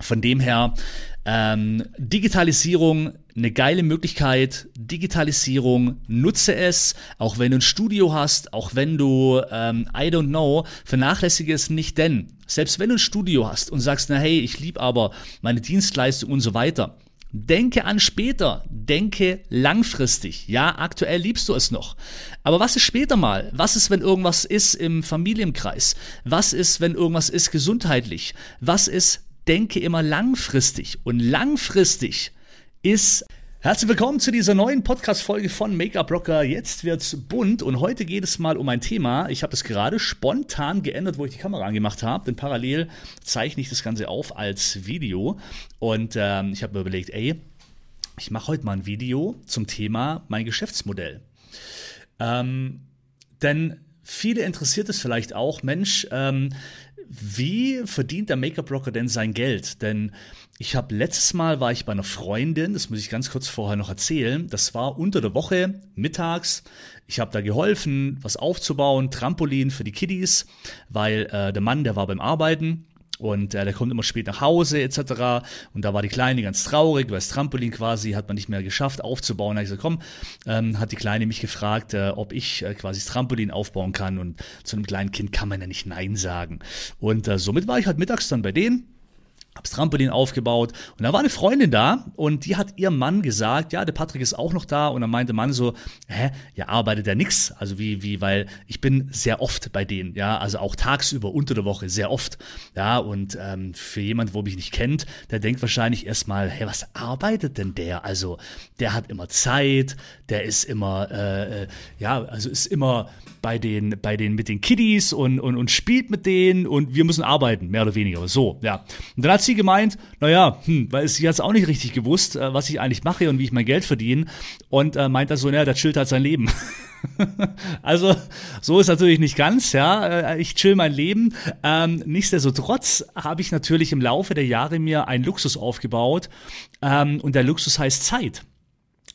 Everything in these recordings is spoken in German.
Von dem her, ähm, Digitalisierung, eine geile Möglichkeit. Digitalisierung, nutze es, auch wenn du ein Studio hast, auch wenn du, ähm, I don't know, vernachlässige es nicht, denn selbst wenn du ein Studio hast und sagst, na hey, ich liebe aber meine Dienstleistung und so weiter, Denke an später, denke langfristig. Ja, aktuell liebst du es noch. Aber was ist später mal? Was ist, wenn irgendwas ist im Familienkreis? Was ist, wenn irgendwas ist gesundheitlich? Was ist, denke immer langfristig. Und langfristig ist Herzlich willkommen zu dieser neuen Podcast-Folge von Make-up Rocker. Jetzt wird's bunt und heute geht es mal um ein Thema. Ich habe das gerade spontan geändert, wo ich die Kamera angemacht habe, denn parallel zeichne ich das Ganze auf als Video und ähm, ich habe mir überlegt, ey, ich mache heute mal ein Video zum Thema mein Geschäftsmodell. Ähm, denn viele interessiert es vielleicht auch, Mensch, ähm, wie verdient der Make-up-Rocker denn sein Geld? Denn ich habe letztes Mal war ich bei einer Freundin, das muss ich ganz kurz vorher noch erzählen. Das war unter der Woche, mittags. Ich habe da geholfen, was aufzubauen, Trampolin für die Kiddies, weil äh, der Mann, der war beim Arbeiten und äh, der kommt immer spät nach Hause etc. Und da war die Kleine ganz traurig, weil das Trampolin quasi hat man nicht mehr geschafft aufzubauen. Da ich gesagt, komm, ähm, hat die Kleine mich gefragt, äh, ob ich äh, quasi das Trampolin aufbauen kann. Und zu einem kleinen Kind kann man ja nicht Nein sagen. Und äh, somit war ich halt mittags dann bei denen hab's Trampolin aufgebaut und da war eine Freundin da und die hat ihrem Mann gesagt, ja, der Patrick ist auch noch da und dann meinte Mann so, hä, ja, arbeitet er nix? Also wie, wie, weil ich bin sehr oft bei denen, ja, also auch tagsüber unter der Woche sehr oft, ja, und ähm, für jemand, wo mich nicht kennt, der denkt wahrscheinlich erstmal, hey, was arbeitet denn der? Also der hat immer Zeit, der ist immer, äh, äh ja, also ist immer bei den, bei den, mit den Kiddies und, und, und spielt mit denen und wir müssen arbeiten, mehr oder weniger, so, ja. Und dann hat sie gemeint, naja, hm, weil sie hat es auch nicht richtig gewusst, äh, was ich eigentlich mache und wie ich mein Geld verdiene. Und äh, meint dann so, naja, der chillt halt sein Leben. also so ist natürlich nicht ganz, ja. Äh, ich chill mein Leben. Ähm, nichtsdestotrotz habe ich natürlich im Laufe der Jahre mir einen Luxus aufgebaut ähm, und der Luxus heißt Zeit.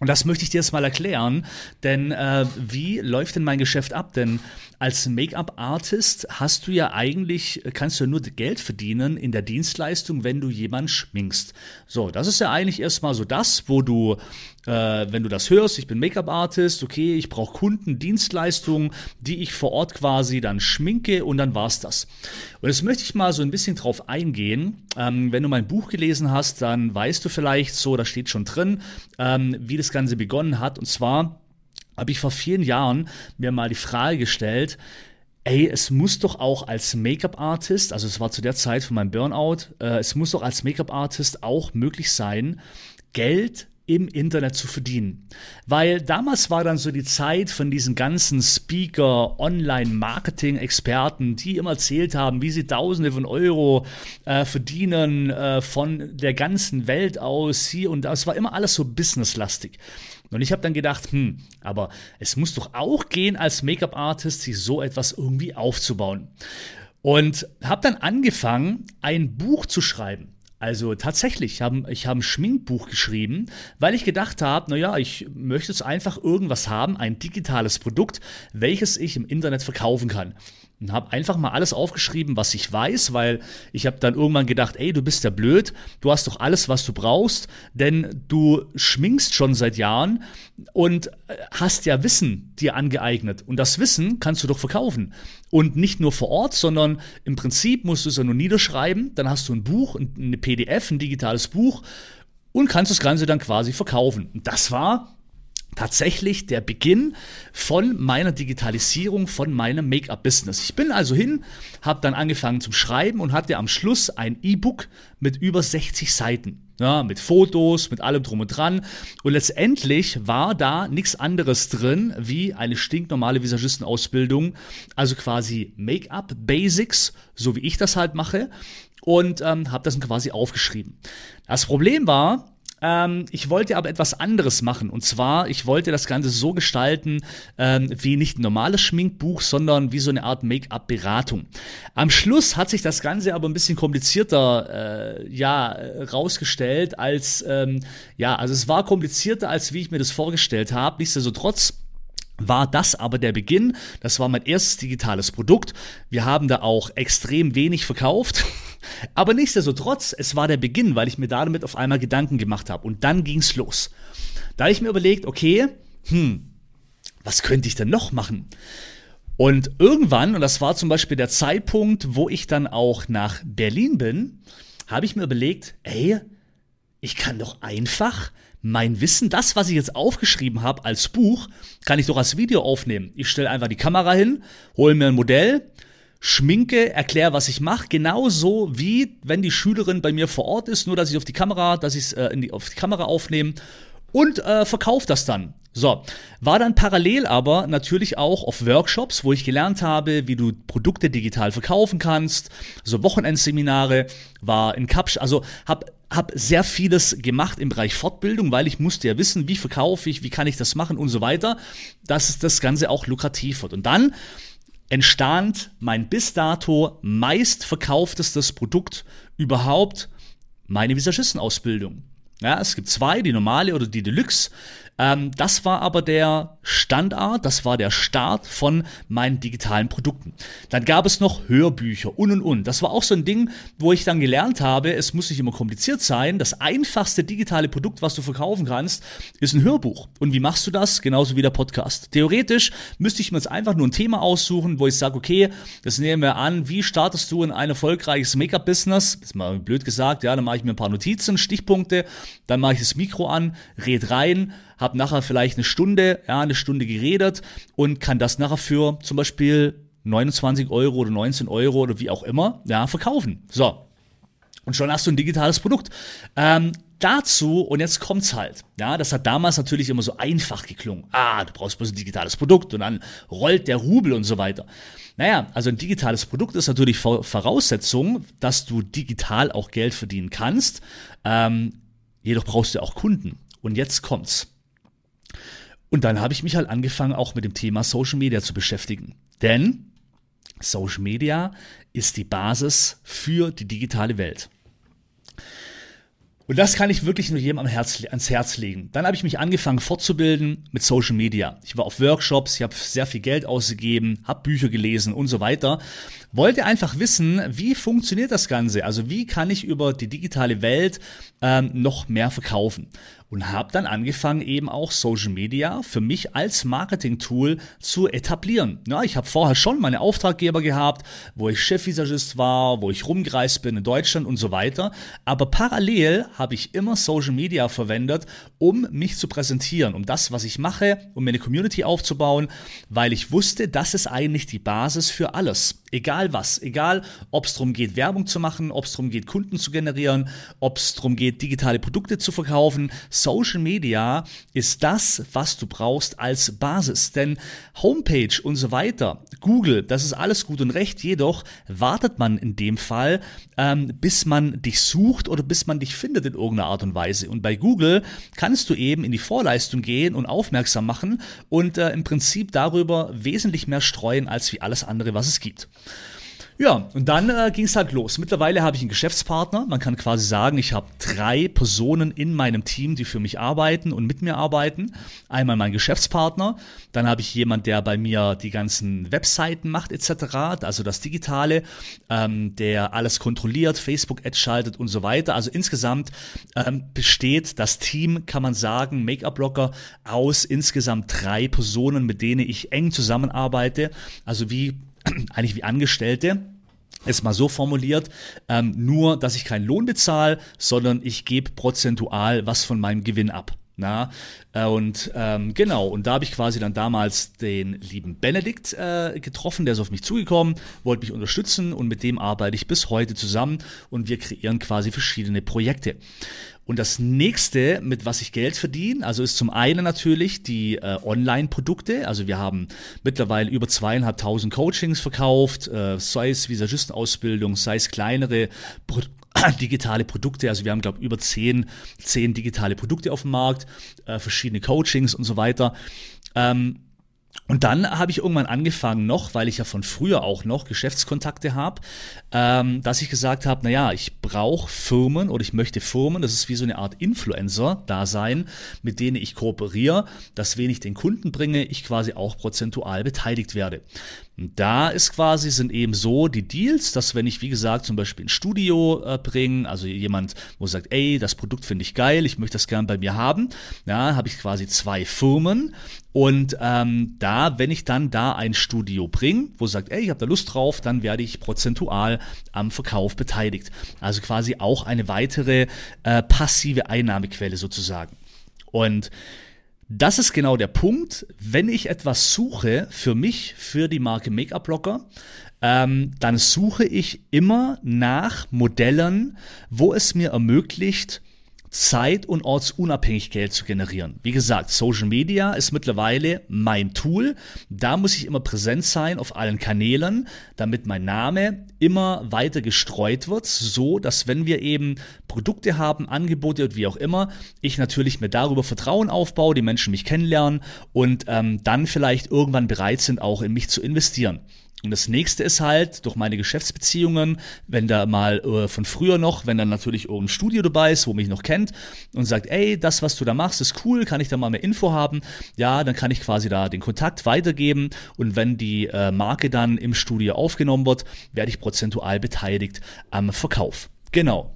Und das möchte ich dir jetzt mal erklären, denn äh, wie läuft denn mein Geschäft ab? Denn als Make-up-Artist hast du ja eigentlich, kannst du ja nur Geld verdienen in der Dienstleistung, wenn du jemanden schminkst. So, das ist ja eigentlich erstmal so das, wo du, äh, wenn du das hörst, ich bin Make-up-Artist, okay, ich brauche Kunden, Dienstleistungen, die ich vor Ort quasi dann schminke und dann war's das. Und jetzt möchte ich mal so ein bisschen drauf eingehen. Ähm, wenn du mein Buch gelesen hast, dann weißt du vielleicht so, da steht schon drin, ähm, wie das Ganze begonnen hat. Und zwar habe ich vor vielen Jahren mir mal die Frage gestellt, ey, es muss doch auch als Make-up-Artist, also es war zu der Zeit von meinem Burnout, äh, es muss doch als Make-up-Artist auch möglich sein, Geld im Internet zu verdienen. Weil damals war dann so die Zeit von diesen ganzen Speaker, Online-Marketing-Experten, die immer erzählt haben, wie sie Tausende von Euro äh, verdienen äh, von der ganzen Welt aus hier und da. Es war immer alles so businesslastig. Und ich habe dann gedacht, hm, aber es muss doch auch gehen, als Make-up-Artist sich so etwas irgendwie aufzubauen. Und habe dann angefangen, ein Buch zu schreiben. Also tatsächlich, ich habe ich hab ein Schminkbuch geschrieben, weil ich gedacht habe, naja, ich möchte jetzt einfach irgendwas haben, ein digitales Produkt, welches ich im Internet verkaufen kann und habe einfach mal alles aufgeschrieben, was ich weiß, weil ich habe dann irgendwann gedacht, ey, du bist ja blöd, du hast doch alles, was du brauchst, denn du schminkst schon seit Jahren und äh, hast ja Wissen dir angeeignet und das Wissen kannst du doch verkaufen und nicht nur vor Ort, sondern im Prinzip musst du es ja nur niederschreiben, dann hast du ein Buch, eine PDF, ein digitales Buch und kannst das Ganze dann quasi verkaufen. Und das war tatsächlich der Beginn von meiner Digitalisierung, von meinem Make-up-Business. Ich bin also hin, habe dann angefangen zum Schreiben und hatte am Schluss ein E-Book mit über 60 Seiten. Ja, mit Fotos, mit allem drum und dran. Und letztendlich war da nichts anderes drin wie eine stinknormale Visagistenausbildung. Also quasi Make-up Basics, so wie ich das halt mache. Und ähm, habe das quasi aufgeschrieben. Das Problem war, ähm, ich wollte aber etwas anderes machen. Und zwar, ich wollte das Ganze so gestalten, ähm, wie nicht ein normales Schminkbuch, sondern wie so eine Art Make-up-Beratung. Am Schluss hat sich das Ganze aber ein bisschen komplizierter, äh, ja, rausgestellt als, ähm, ja, also es war komplizierter, als wie ich mir das vorgestellt habe. Nichtsdestotrotz war das aber der Beginn. Das war mein erstes digitales Produkt. Wir haben da auch extrem wenig verkauft. Aber nichtsdestotrotz, es war der Beginn, weil ich mir damit auf einmal Gedanken gemacht habe. Und dann ging's los. Da habe ich mir überlegt, okay, hm, was könnte ich denn noch machen? Und irgendwann, und das war zum Beispiel der Zeitpunkt, wo ich dann auch nach Berlin bin, habe ich mir überlegt, ey, ich kann doch einfach mein Wissen, das, was ich jetzt aufgeschrieben habe als Buch, kann ich doch als Video aufnehmen. Ich stelle einfach die Kamera hin, hole mir ein Modell, schminke, erkläre, was ich mache, genauso wie wenn die Schülerin bei mir vor Ort ist, nur dass ich auf die Kamera, dass ich es äh, auf die Kamera aufnehme und äh, verkaufe das dann. So, war dann parallel aber natürlich auch auf Workshops, wo ich gelernt habe, wie du Produkte digital verkaufen kannst, so Wochenendseminare, war in Kapsch, also hab hab sehr vieles gemacht im Bereich Fortbildung, weil ich musste ja wissen, wie verkaufe ich, wie kann ich das machen und so weiter, dass das Ganze auch lukrativ wird. Und dann entstand mein bis dato meistverkauftestes Produkt überhaupt, meine Visagistenausbildung. Ja, es gibt zwei, die normale oder die Deluxe. Ähm, das war aber der Standard, das war der Start von meinen digitalen Produkten. Dann gab es noch Hörbücher und und und. Das war auch so ein Ding, wo ich dann gelernt habe, es muss nicht immer kompliziert sein. Das einfachste digitale Produkt, was du verkaufen kannst, ist ein Hörbuch. Und wie machst du das? Genauso wie der Podcast. Theoretisch müsste ich mir jetzt einfach nur ein Thema aussuchen, wo ich sage, okay, das nehmen wir an, wie startest du in ein erfolgreiches Make-up-Business? Ist mal blöd gesagt, ja, dann mache ich mir ein paar Notizen, Stichpunkte, dann mache ich das Mikro an, red rein, habe nachher vielleicht eine Stunde, ja, eine Stunde geredet und kann das nachher für zum Beispiel 29 Euro oder 19 Euro oder wie auch immer, ja, verkaufen. So. Und schon hast du ein digitales Produkt. Ähm, dazu, und jetzt kommt's halt, ja, das hat damals natürlich immer so einfach geklungen. Ah, du brauchst bloß ein digitales Produkt und dann rollt der Rubel und so weiter. Naja, also ein digitales Produkt ist natürlich Voraussetzung, dass du digital auch Geld verdienen kannst. Ähm, jedoch brauchst du auch Kunden. Und jetzt kommt's. Und dann habe ich mich halt angefangen, auch mit dem Thema Social Media zu beschäftigen. Denn Social Media ist die Basis für die digitale Welt. Und das kann ich wirklich nur jedem am Herz, ans Herz legen. Dann habe ich mich angefangen fortzubilden mit Social Media. Ich war auf Workshops, ich habe sehr viel Geld ausgegeben, habe Bücher gelesen und so weiter. Wollte einfach wissen, wie funktioniert das Ganze? Also wie kann ich über die digitale Welt ähm, noch mehr verkaufen? und habe dann angefangen, eben auch Social Media für mich als Marketing-Tool zu etablieren. Ja, ich habe vorher schon meine Auftraggeber gehabt, wo ich Chefvisagist war, wo ich rumgereist bin in Deutschland und so weiter. Aber parallel habe ich immer Social Media verwendet, um mich zu präsentieren, um das, was ich mache, um mir eine Community aufzubauen, weil ich wusste, das ist eigentlich die Basis für alles. Egal was, egal ob es darum geht, Werbung zu machen, ob es darum geht, Kunden zu generieren, ob es darum geht, digitale Produkte zu verkaufen. Social Media ist das, was du brauchst als Basis. Denn Homepage und so weiter, Google, das ist alles gut und recht. Jedoch wartet man in dem Fall, ähm, bis man dich sucht oder bis man dich findet in irgendeiner Art und Weise. Und bei Google kannst du eben in die Vorleistung gehen und aufmerksam machen und äh, im Prinzip darüber wesentlich mehr streuen als wie alles andere, was es gibt. Ja, und dann äh, ging es halt los. Mittlerweile habe ich einen Geschäftspartner. Man kann quasi sagen, ich habe drei Personen in meinem Team, die für mich arbeiten und mit mir arbeiten. Einmal mein Geschäftspartner, dann habe ich jemand, der bei mir die ganzen Webseiten macht etc., also das Digitale, ähm, der alles kontrolliert, Facebook-Ads schaltet und so weiter. Also insgesamt ähm, besteht das Team, kann man sagen, Make-up-Blocker aus insgesamt drei Personen, mit denen ich eng zusammenarbeite. Also wie eigentlich wie Angestellte. Ist mal so formuliert, ähm, nur dass ich keinen Lohn bezahle, sondern ich gebe prozentual was von meinem Gewinn ab. Na, äh, und ähm, genau, und da habe ich quasi dann damals den lieben Benedikt äh, getroffen, der ist auf mich zugekommen, wollte mich unterstützen und mit dem arbeite ich bis heute zusammen und wir kreieren quasi verschiedene Projekte. Und das nächste, mit was ich Geld verdiene, also ist zum einen natürlich die äh, Online-Produkte. Also wir haben mittlerweile über zweieinhalbtausend Coachings verkauft, äh, sei es Visagistenausbildung, sei es kleinere Pro digitale Produkte. Also wir haben, glaube ich, über zehn, zehn digitale Produkte auf dem Markt, äh, verschiedene Coachings und so weiter. Ähm, und dann habe ich irgendwann angefangen noch, weil ich ja von früher auch noch Geschäftskontakte habe, ähm, dass ich gesagt habe, naja, ich brauche Firmen oder ich möchte Firmen, das ist wie so eine Art Influencer da sein, mit denen ich kooperiere, dass wenn ich den Kunden bringe, ich quasi auch prozentual beteiligt werde. Da ist quasi, sind eben so die Deals, dass wenn ich, wie gesagt, zum Beispiel ein Studio äh, bringe, also jemand, wo sagt, ey, das Produkt finde ich geil, ich möchte das gern bei mir haben, ja, habe ich quasi zwei Firmen und ähm, da, wenn ich dann da ein Studio bringe, wo sagt, ey, ich habe da Lust drauf, dann werde ich prozentual am Verkauf beteiligt. Also quasi auch eine weitere äh, passive Einnahmequelle sozusagen. Und das ist genau der Punkt, wenn ich etwas suche für mich, für die Marke Make-up Blocker, ähm, dann suche ich immer nach Modellen, wo es mir ermöglicht, zeit- und ortsunabhängig Geld zu generieren. Wie gesagt, Social Media ist mittlerweile mein Tool. Da muss ich immer präsent sein auf allen Kanälen, damit mein Name immer weiter gestreut wird, so dass wenn wir eben Produkte haben, Angebote und wie auch immer, ich natürlich mir darüber Vertrauen aufbaue, die Menschen mich kennenlernen und ähm, dann vielleicht irgendwann bereit sind, auch in mich zu investieren. Und das nächste ist halt durch meine Geschäftsbeziehungen, wenn da mal äh, von früher noch, wenn dann natürlich irgendein Studio dabei ist, wo mich noch kennt und sagt, ey, das, was du da machst, ist cool, kann ich da mal mehr Info haben? Ja, dann kann ich quasi da den Kontakt weitergeben und wenn die äh, Marke dann im Studio aufgenommen wird, werde ich prozentual beteiligt am Verkauf. Genau.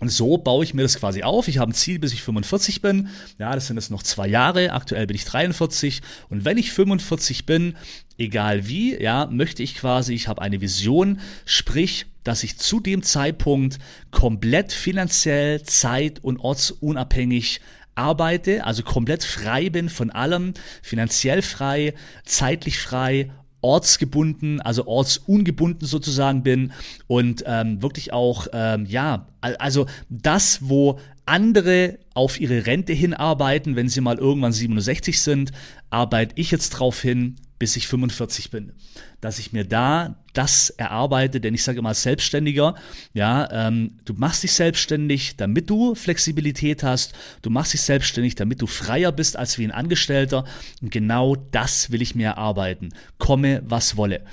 Und so baue ich mir das quasi auf. Ich habe ein Ziel, bis ich 45 bin. Ja, das sind jetzt noch zwei Jahre. Aktuell bin ich 43. Und wenn ich 45 bin, egal wie, ja, möchte ich quasi, ich habe eine Vision, sprich, dass ich zu dem Zeitpunkt komplett finanziell, zeit- und ortsunabhängig arbeite, also komplett frei bin von allem, finanziell frei, zeitlich frei ortsgebunden, also ortsungebunden sozusagen bin und ähm, wirklich auch, ähm, ja, also das, wo andere auf ihre Rente hinarbeiten, wenn sie mal irgendwann 67 sind, arbeite ich jetzt drauf hin, bis ich 45 bin. Dass ich mir da das erarbeite, denn ich sage immer Selbstständiger, ja, ähm, du machst dich selbstständig, damit du Flexibilität hast, du machst dich selbstständig, damit du freier bist als wie ein Angestellter. Und genau das will ich mir erarbeiten. Komme, was wolle.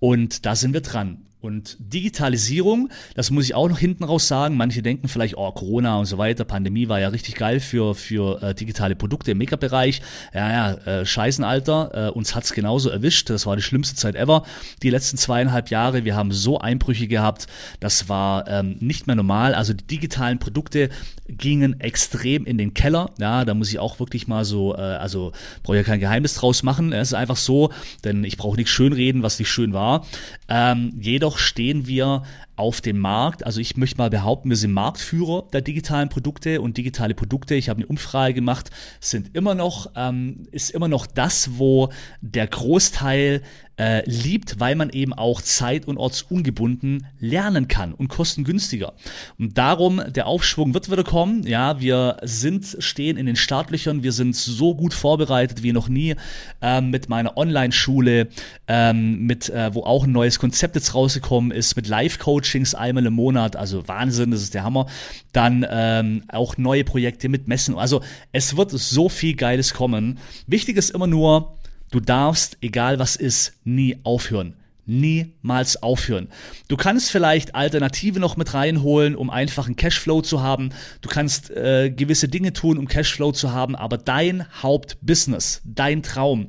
Und da sind wir dran. Und Digitalisierung, das muss ich auch noch hinten raus sagen. Manche denken vielleicht, oh, Corona und so weiter, Pandemie war ja richtig geil für, für äh, digitale Produkte im Make-up-Bereich. Ja, ja, äh, Scheißen, Alter, äh, uns hat's genauso erwischt. Das war die schlimmste Zeit ever. Die letzten zweieinhalb Jahre, wir haben so Einbrüche gehabt, das war ähm, nicht mehr normal. Also die digitalen Produkte gingen extrem in den Keller. Ja, da muss ich auch wirklich mal so, äh, also brauche ja kein Geheimnis draus machen. Es ist einfach so, denn ich brauche nichts schönreden, was nicht schön war. Ähm, jedoch stehen wir auf dem Markt. Also ich möchte mal behaupten, wir sind Marktführer der digitalen Produkte und digitale Produkte, ich habe eine Umfrage gemacht, sind immer noch, ähm, ist immer noch das, wo der Großteil äh, liebt, weil man eben auch zeit- und ortsungebunden lernen kann und kostengünstiger. Und darum, der Aufschwung wird wieder kommen. Ja, wir sind, stehen in den Startlöchern, wir sind so gut vorbereitet wie noch nie ähm, mit meiner Online-Schule, ähm, mit, äh, wo auch ein neues Konzept jetzt rausgekommen ist, mit Live-Coachings einmal im Monat, also Wahnsinn, das ist der Hammer. Dann ähm, auch neue Projekte mit Messen. Also es wird so viel Geiles kommen. Wichtig ist immer nur, Du darfst, egal was ist, nie aufhören. Niemals aufhören. Du kannst vielleicht Alternative noch mit reinholen, um einfach einen Cashflow zu haben. Du kannst äh, gewisse Dinge tun, um Cashflow zu haben, aber dein Hauptbusiness, dein Traum,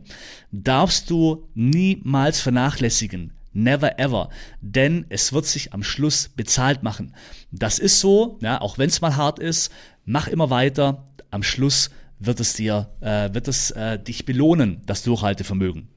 darfst du niemals vernachlässigen. Never ever. Denn es wird sich am Schluss bezahlt machen. Das ist so, ja, auch wenn es mal hart ist, mach immer weiter. Am Schluss wird es dir, äh, wird es äh, dich belohnen, das Durchhaltevermögen.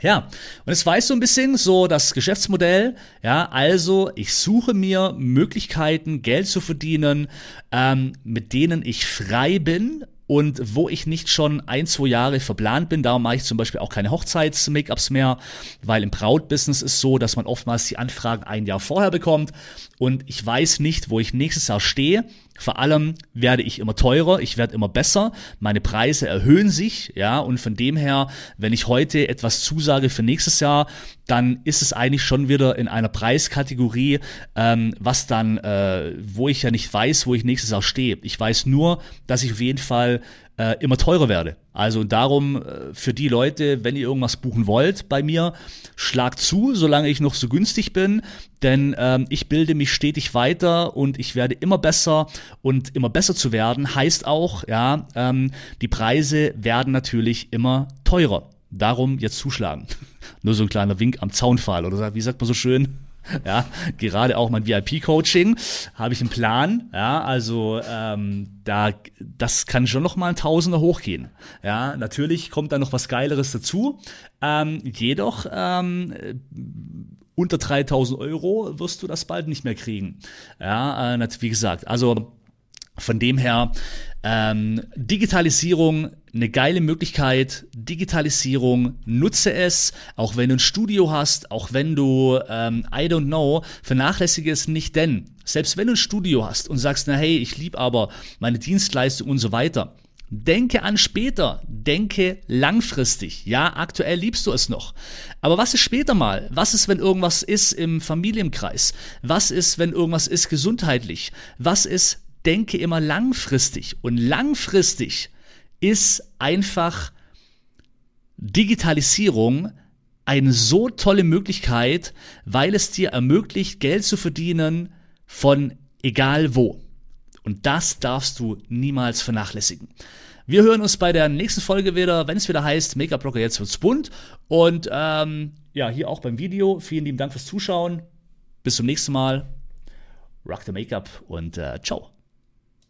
Ja, und jetzt weißt du ein bisschen so das Geschäftsmodell. Ja, also ich suche mir Möglichkeiten, Geld zu verdienen, ähm, mit denen ich frei bin und wo ich nicht schon ein, zwei Jahre verplant bin, darum mache ich zum Beispiel auch keine Hochzeits-Make-ups mehr, weil im Brautbusiness ist so, dass man oftmals die Anfragen ein Jahr vorher bekommt und ich weiß nicht, wo ich nächstes Jahr stehe. Vor allem werde ich immer teurer, ich werde immer besser, meine Preise erhöhen sich, ja, und von dem her, wenn ich heute etwas zusage für nächstes Jahr, dann ist es eigentlich schon wieder in einer Preiskategorie, ähm, was dann, äh, wo ich ja nicht weiß, wo ich nächstes Jahr stehe. Ich weiß nur, dass ich auf jeden Fall äh, immer teurer werde. Also darum äh, für die Leute, wenn ihr irgendwas buchen wollt bei mir, schlagt zu, solange ich noch so günstig bin, denn ähm, ich bilde mich stetig weiter und ich werde immer besser und immer besser zu werden heißt auch, ja, ähm, die Preise werden natürlich immer teurer. Darum jetzt zuschlagen. Nur so ein kleiner Wink am Zaunpfahl oder wie sagt man so schön? Ja, gerade auch mein VIP-Coaching habe ich einen Plan. Ja, also ähm, da das kann schon noch mal ein Tausender hochgehen. Ja, natürlich kommt da noch was Geileres dazu. Ähm, jedoch ähm, unter 3000 Euro wirst du das bald nicht mehr kriegen. Ja, äh, wie gesagt, also von dem her, ähm, Digitalisierung, eine geile Möglichkeit. Digitalisierung, nutze es, auch wenn du ein Studio hast, auch wenn du, ähm, I don't know, vernachlässige es nicht, denn selbst wenn du ein Studio hast und sagst, na hey, ich liebe aber meine Dienstleistung und so weiter, Denke an später, denke langfristig. Ja, aktuell liebst du es noch. Aber was ist später mal? Was ist, wenn irgendwas ist im Familienkreis? Was ist, wenn irgendwas ist gesundheitlich? Was ist denke immer langfristig. Und langfristig ist einfach Digitalisierung eine so tolle Möglichkeit, weil es dir ermöglicht, Geld zu verdienen von egal wo. Und das darfst du niemals vernachlässigen. Wir hören uns bei der nächsten Folge wieder, wenn es wieder heißt, Make-up-Blocker jetzt wird's bunt. Und ähm, ja, hier auch beim Video. Vielen lieben Dank fürs Zuschauen. Bis zum nächsten Mal. Rock the Make-up und äh, ciao.